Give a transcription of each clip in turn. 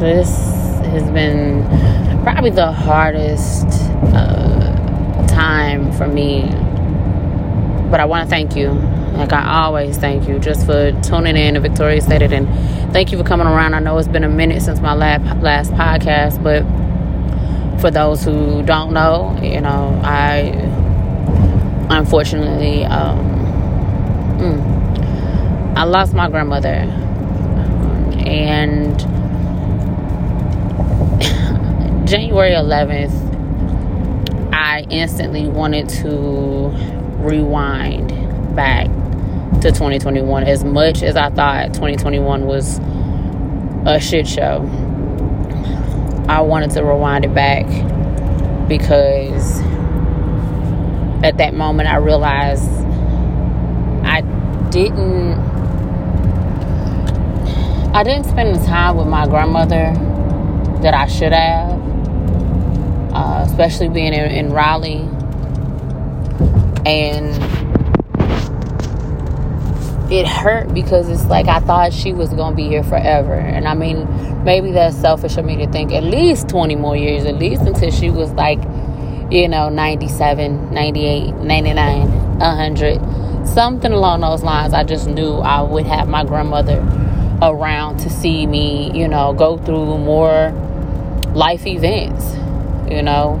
this has been probably the hardest uh, time for me. But I want to thank you. Like I always thank you just for tuning in to Victoria Stated and thank you for coming around. I know it's been a minute since my last, last podcast, but for those who don't know, you know, I unfortunately um, mm, I lost my grandmother and January 11th I instantly wanted to rewind back to 2021 as much as I thought 2021 was a shit show. I wanted to rewind it back because at that moment I realized I didn't I didn't spend the time with my grandmother that I should have, uh, especially being in, in Raleigh and it hurt because it's like I thought she was gonna be here forever. And I mean, maybe that's selfish of me to think at least 20 more years, at least until she was like, you know, 97, 98, 99, 100, something along those lines. I just knew I would have my grandmother around to see me, you know, go through more life events, you know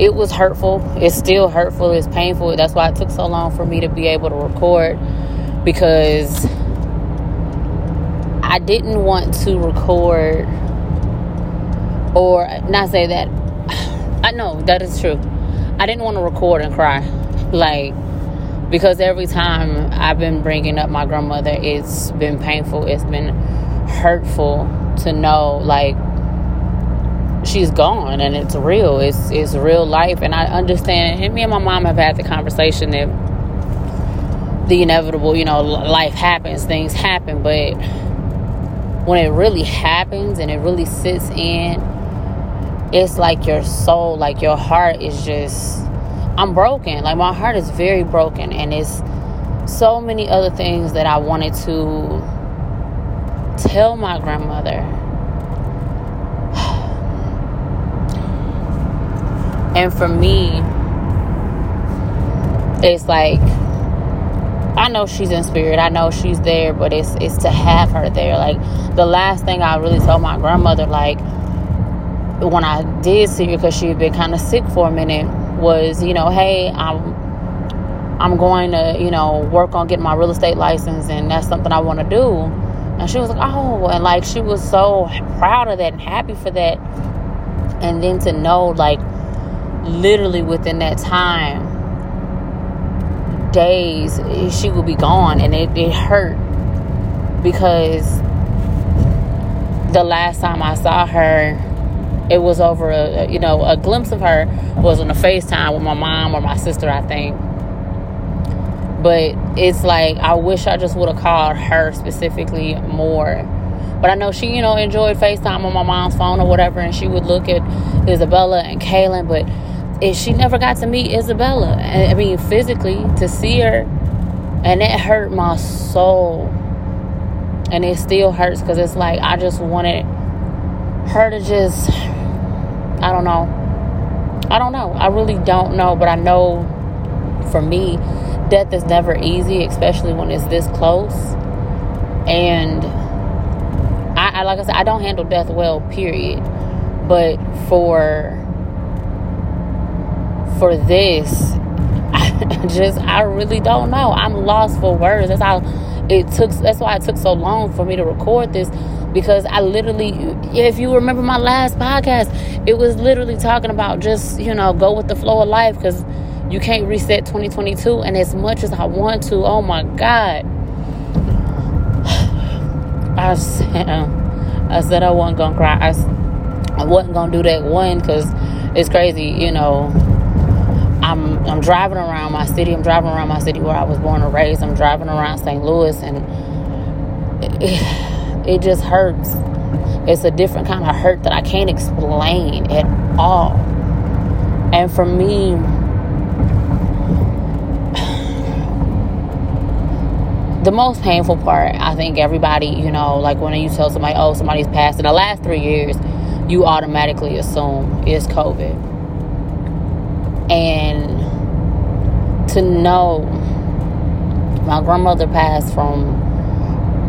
it was hurtful. It's still hurtful. It's painful. That's why it took so long for me to be able to record because I didn't want to record or not say that. I know that is true. I didn't want to record and cry. Like, because every time I've been bringing up my grandmother, it's been painful. It's been hurtful to know, like, she's gone and it's real. It's it's real life and I understand and me and my mom have had the conversation that the inevitable, you know, life happens, things happen, but when it really happens and it really sits in, it's like your soul, like your heart is just I'm broken. Like my heart is very broken and it's so many other things that I wanted to tell my grandmother And for me, it's like I know she's in spirit. I know she's there, but it's it's to have her there. Like the last thing I really told my grandmother, like when I did see her, because she had been kind of sick for a minute, was you know, hey, I'm I'm going to you know work on getting my real estate license, and that's something I want to do. And she was like, oh, and like she was so proud of that and happy for that. And then to know like literally within that time days she would be gone and it, it hurt because the last time I saw her it was over a you know a glimpse of her was on a FaceTime with my mom or my sister I think. But it's like I wish I just would have called her specifically more. But I know she you know enjoyed FaceTime on my mom's phone or whatever and she would look at Isabella and Kaylin but and she never got to meet Isabella. I mean, physically to see her, and it hurt my soul. And it still hurts because it's like I just wanted her to just, I don't know. I don't know. I really don't know, but I know for me, death is never easy, especially when it's this close. And I, I like I said, I don't handle death well, period. But for for this, I just I really don't know. I'm lost for words. That's how it took. That's why it took so long for me to record this because I literally, if you remember my last podcast, it was literally talking about just you know go with the flow of life because you can't reset 2022. And as much as I want to, oh my god, I said uh, I said I wasn't gonna cry. I, I wasn't gonna do that one because it's crazy, you know I'm I'm driving around my city. I'm driving around my city where I was born and raised. I'm driving around St. Louis, and it, it just hurts. It's a different kind of hurt that I can't explain at all. And for me, the most painful part, I think everybody, you know, like when you tell somebody, oh, somebody's passed in the last three years, you automatically assume is COVID. And to know my grandmother passed from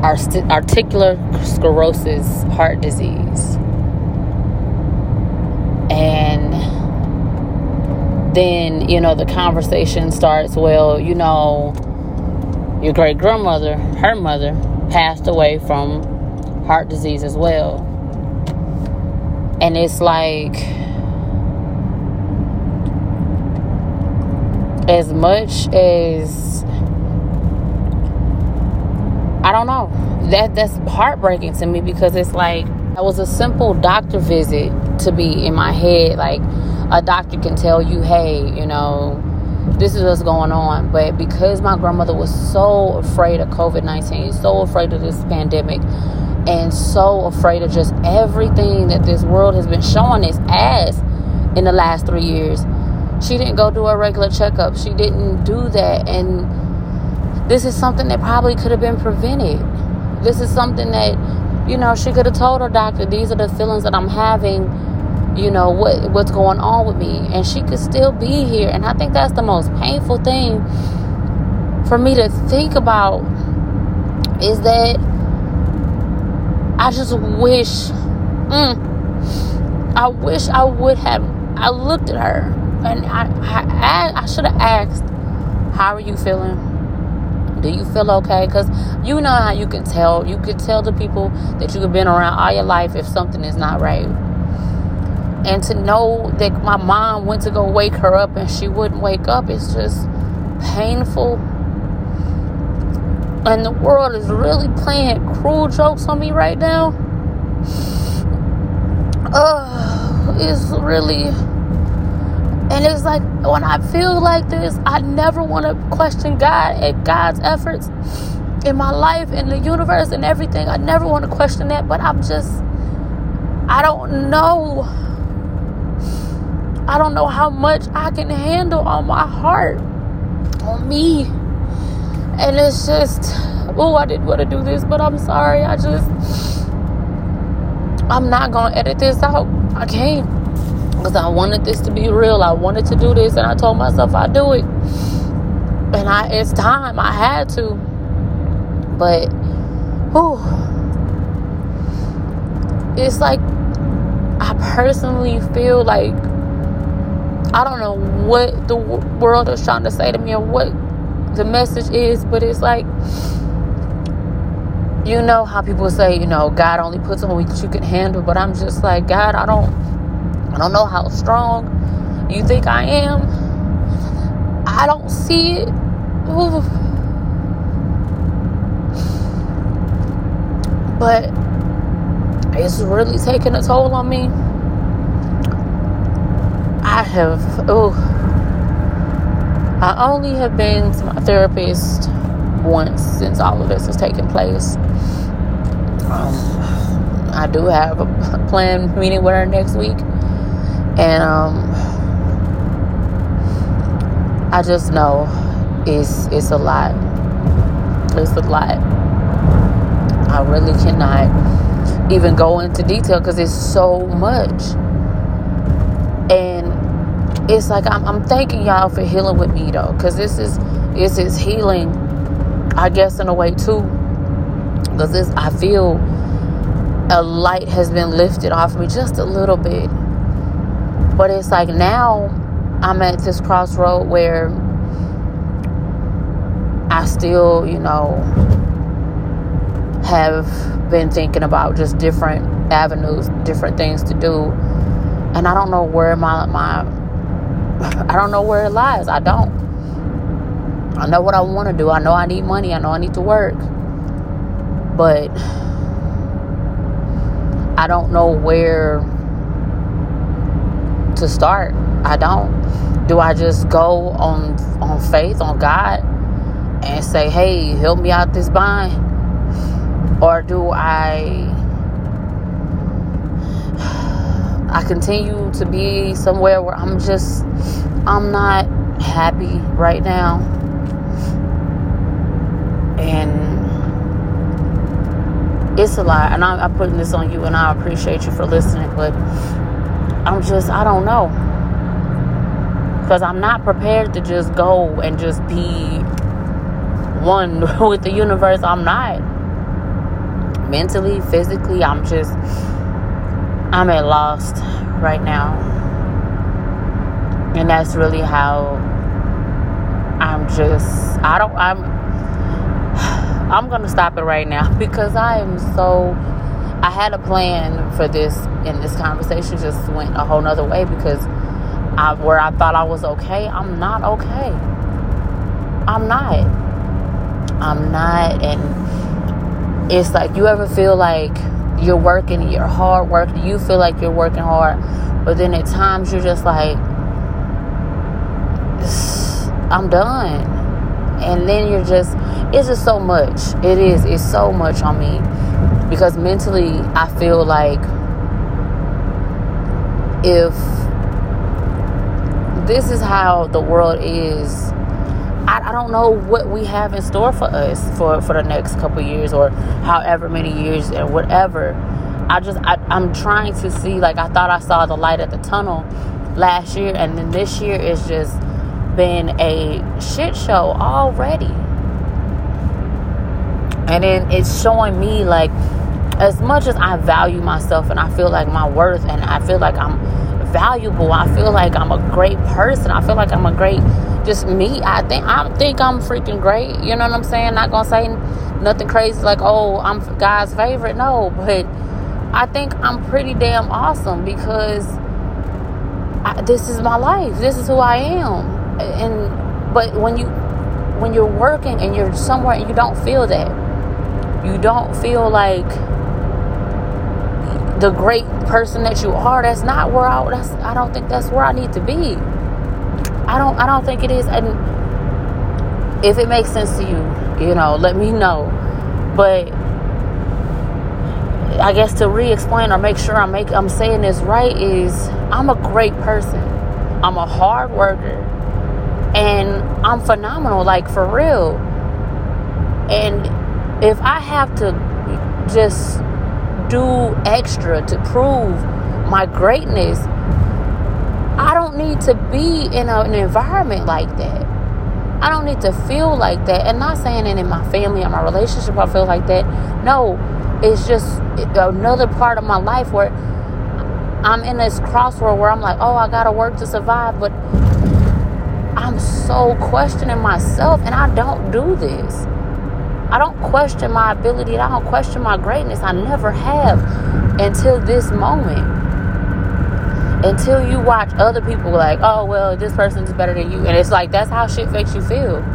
articular sclerosis heart disease. And then, you know, the conversation starts, well, you know, your great grandmother, her mother, passed away from heart disease as well. And it's like, as much as I don't know, that that's heartbreaking to me because it's like it was a simple doctor visit to be in my head. Like a doctor can tell you, hey, you know, this is what's going on. But because my grandmother was so afraid of COVID 19, so afraid of this pandemic, and so afraid of just everything that this world has been showing its ass in the last three years, she didn't go do a regular checkup. She didn't do that. And this is something that probably could have been prevented. This is something that, you know, she could have told her doctor, these are the feelings that I'm having you know what what's going on with me and she could still be here and i think that's the most painful thing for me to think about is that i just wish mm, i wish i would have i looked at her and i i, I should have asked how are you feeling do you feel okay because you know how you can tell you can tell the people that you've been around all your life if something is not right and to know that my mom went to go wake her up and she wouldn't wake up is just painful. And the world is really playing cruel jokes on me right now. Oh, it's really. And it's like when I feel like this, I never want to question God and God's efforts in my life, in the universe, and everything. I never want to question that, but I'm just. I don't know I don't know how much I can handle on my heart, on me. And it's just, oh, I didn't want to do this, but I'm sorry. I just, I'm not going to edit this out. I can't. Because I wanted this to be real. I wanted to do this, and I told myself I'd do it. And I, it's time. I had to. But, whew, it's like, I personally feel like I don't know what the world is trying to say to me or what the message is, but it's like, you know how people say, you know, God only puts on what you can handle, but I'm just like, God, I don't, I don't know how strong you think I am. I don't see it. Ooh. But it's really taking a toll on me. I have, oh, I only have been to my therapist once since all of this has taken place. Um, I do have a planned meeting with her next week, and um, I just know it's it's a lot. It's a lot. I really cannot even go into detail because it's so much. And it's like I'm, I'm thanking y'all for healing with me though, because this is this is healing, I guess in a way too, because this I feel a light has been lifted off me just a little bit, but it's like now I'm at this crossroad where I still, you know, have been thinking about just different avenues, different things to do, and I don't know where my my I don't know where it lies. I don't. I know what I want to do. I know I need money. I know I need to work. But I don't know where to start. I don't. Do I just go on on faith on God and say, "Hey, help me out this bind?" Or do I I continue to be somewhere where I'm just, I'm not happy right now. And it's a lot. And I'm, I'm putting this on you, and I appreciate you for listening, but I'm just, I don't know. Because I'm not prepared to just go and just be one with the universe. I'm not. Mentally, physically, I'm just, I'm at lost right now. And that's really how I'm just, I don't, I'm, I'm gonna stop it right now because I am so. I had a plan for this, and this conversation just went a whole nother way because I, where I thought I was okay, I'm not okay. I'm not. I'm not, and it's like you ever feel like you're working, you're hard working, you feel like you're working hard, but then at times you're just like, I'm done and then you're just it's just so much it is it's so much on me because mentally i feel like if this is how the world is I, I don't know what we have in store for us for, for the next couple years or however many years and whatever i just I, i'm trying to see like i thought i saw the light at the tunnel last year and then this year is just been a shit show already. And then it's showing me like as much as I value myself and I feel like my worth and I feel like I'm valuable, I feel like I'm a great person. I feel like I'm a great just me. I think I think I'm freaking great. You know what I'm saying? Not gonna say nothing crazy like, oh, I'm God's favorite. No, but I think I'm pretty damn awesome because I, this is my life. This is who I am and but when you when you're working and you're somewhere and you don't feel that you don't feel like the great person that you are that's not where I that's I don't think that's where I need to be. I don't I don't think it is. And if it makes sense to you you know let me know. But I guess to re-explain or make sure I make I'm saying this right is I'm a great person. I'm a hard worker. And I'm phenomenal, like for real. And if I have to just do extra to prove my greatness, I don't need to be in a, an environment like that. I don't need to feel like that. And not saying it in my family or my relationship, I feel like that. No, it's just another part of my life where I'm in this crossroad where I'm like, oh, I gotta work to survive, but I'm so questioning myself, and I don't do this. I don't question my ability, I don't question my greatness. I never have until this moment. Until you watch other people like, oh, well, this person is better than you. And it's like, that's how shit makes you feel.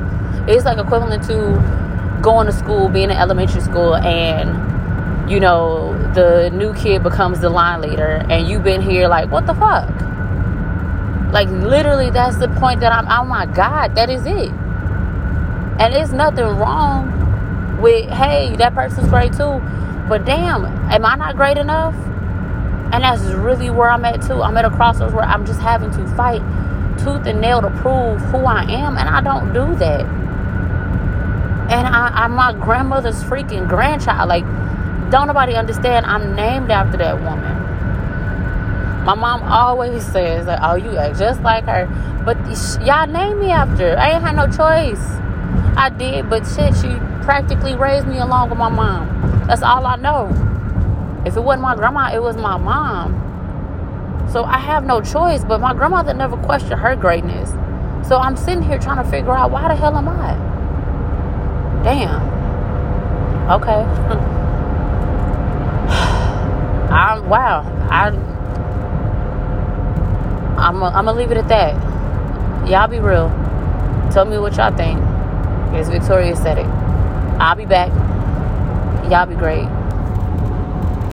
It's like equivalent to going to school, being in elementary school, and, you know, the new kid becomes the line leader, and you've been here like, what the fuck? Like literally, that's the point that I'm. Oh my God, that is it. And it's nothing wrong with hey, that person's great too. But damn, am I not great enough? And that's really where I'm at too. I'm at a crossroads where I'm just having to fight tooth and nail to prove who I am, and I don't do that. And I, I'm my grandmother's freaking grandchild. Like, don't nobody understand? I'm named after that woman. My mom always says like, "Oh, you act just like her," but y'all named me after. I ain't had no choice. I did, but shit, she practically raised me along with my mom. That's all I know. If it wasn't my grandma, it was my mom. So I have no choice. But my grandmother never questioned her greatness. So I'm sitting here trying to figure out why the hell am I? Damn. Okay. I'm wow. I I'm gonna leave it at that. Y'all be real. Tell me what y'all think. As Victoria said it. I'll be back. Y'all be great.